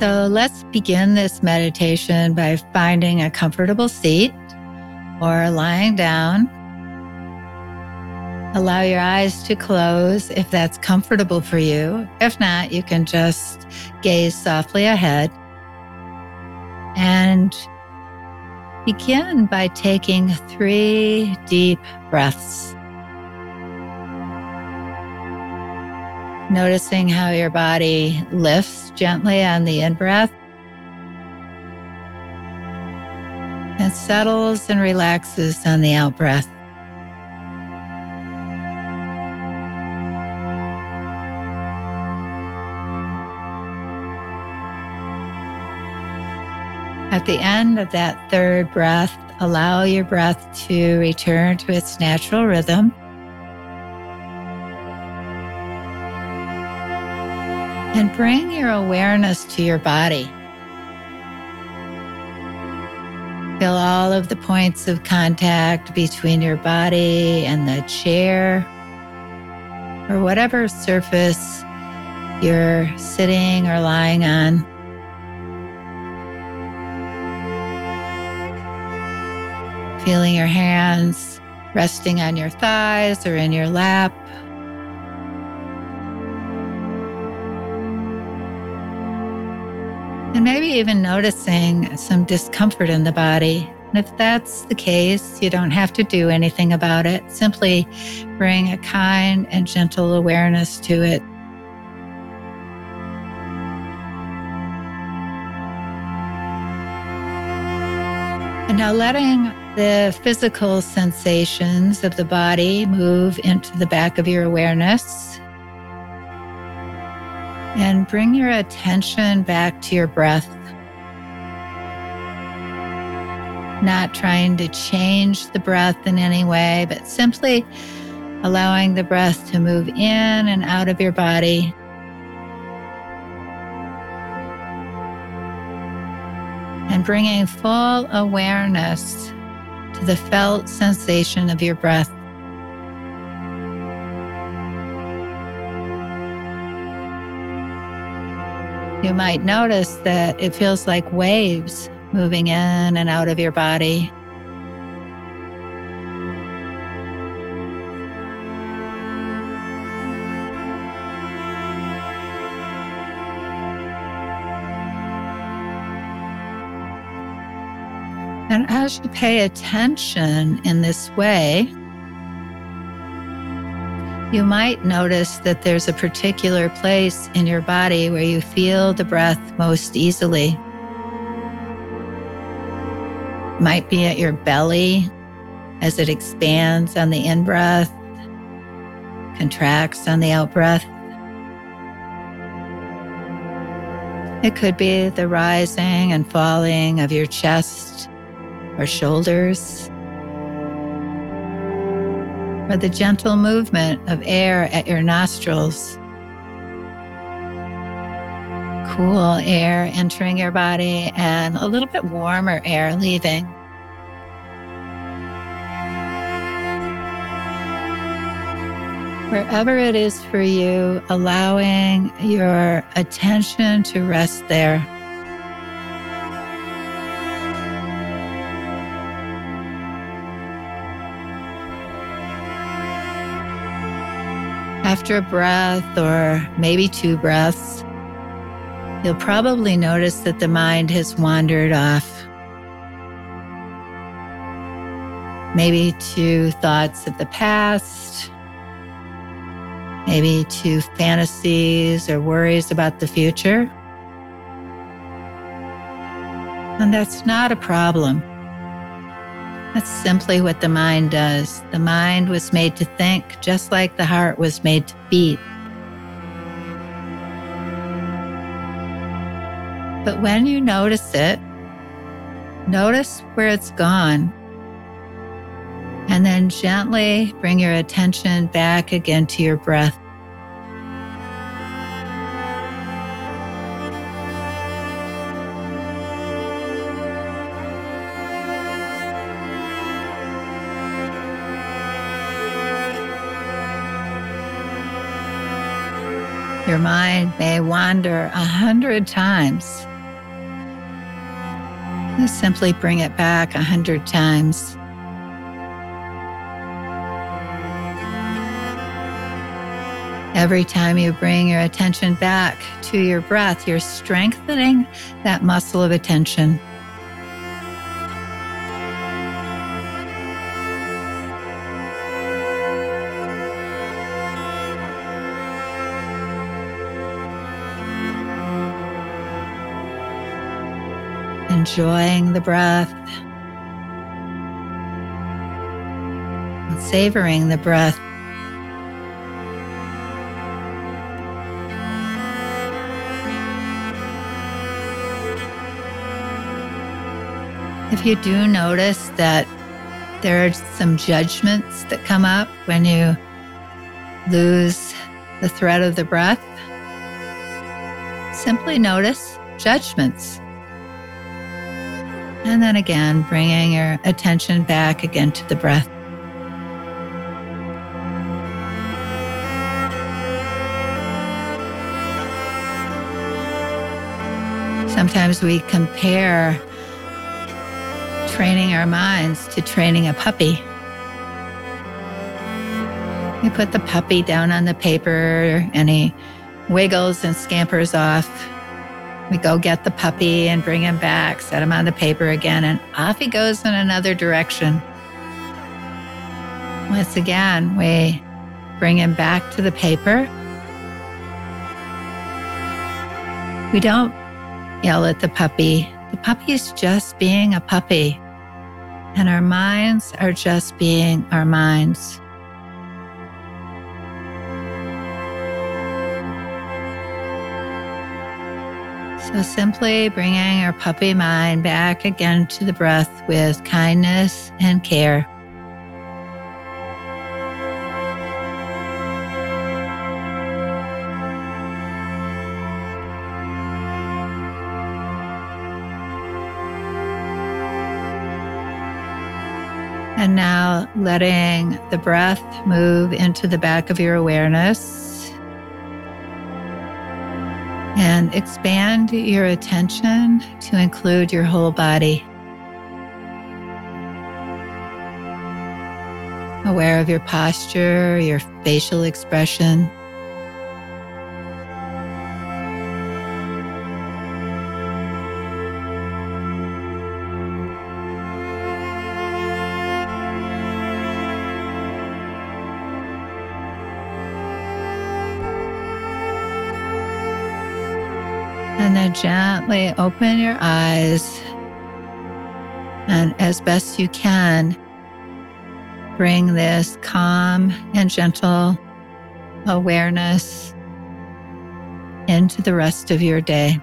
So let's begin this meditation by finding a comfortable seat or lying down. Allow your eyes to close if that's comfortable for you. If not, you can just gaze softly ahead. And begin by taking three deep breaths. Noticing how your body lifts gently on the in breath and settles and relaxes on the out breath. At the end of that third breath, allow your breath to return to its natural rhythm. And bring your awareness to your body. Feel all of the points of contact between your body and the chair or whatever surface you're sitting or lying on. Feeling your hands resting on your thighs or in your lap. And maybe even noticing some discomfort in the body. And if that's the case, you don't have to do anything about it. Simply bring a kind and gentle awareness to it. And now letting the physical sensations of the body move into the back of your awareness and bring your attention back to your breath. Not trying to change the breath in any way, but simply allowing the breath to move in and out of your body. And bringing full awareness to the felt sensation of your breath. You might notice that it feels like waves moving in and out of your body. And as you pay attention in this way, you might notice that there's a particular place in your body where you feel the breath most easily. Might be at your belly as it expands on the in breath, contracts on the out breath. It could be the rising and falling of your chest or shoulders or the gentle movement of air at your nostrils. Cool air entering your body and a little bit warmer air leaving. Wherever it is for you, allowing your attention to rest there. After a breath or maybe two breaths, you'll probably notice that the mind has wandered off. Maybe to thoughts of the past, maybe to fantasies or worries about the future. And that's not a problem. That's simply what the mind does. The mind was made to think just like the heart was made to beat. But when you notice it, notice where it's gone. And then gently bring your attention back again to your breath. Your mind may wander a hundred times. Just simply bring it back a hundred times. Every time you bring your attention back to your breath, you're strengthening that muscle of attention. Enjoying the breath, savoring the breath. If you do notice that there are some judgments that come up when you lose the thread of the breath, simply notice judgments. And then again, bringing your attention back again to the breath. Sometimes we compare training our minds to training a puppy. We put the puppy down on the paper and he wiggles and scampers off. We go get the puppy and bring him back, set him on the paper again, and off he goes in another direction. Once again, we bring him back to the paper. We don't yell at the puppy. The puppy is just being a puppy and our minds are just being our minds. So simply bringing our puppy mind back again to the breath with kindness and care. And now letting the breath move into the back of your awareness and expand your attention to include your whole body. Aware of your posture, your facial expression. And then gently open your eyes. And as best you can, bring this calm and gentle awareness into the rest of your day.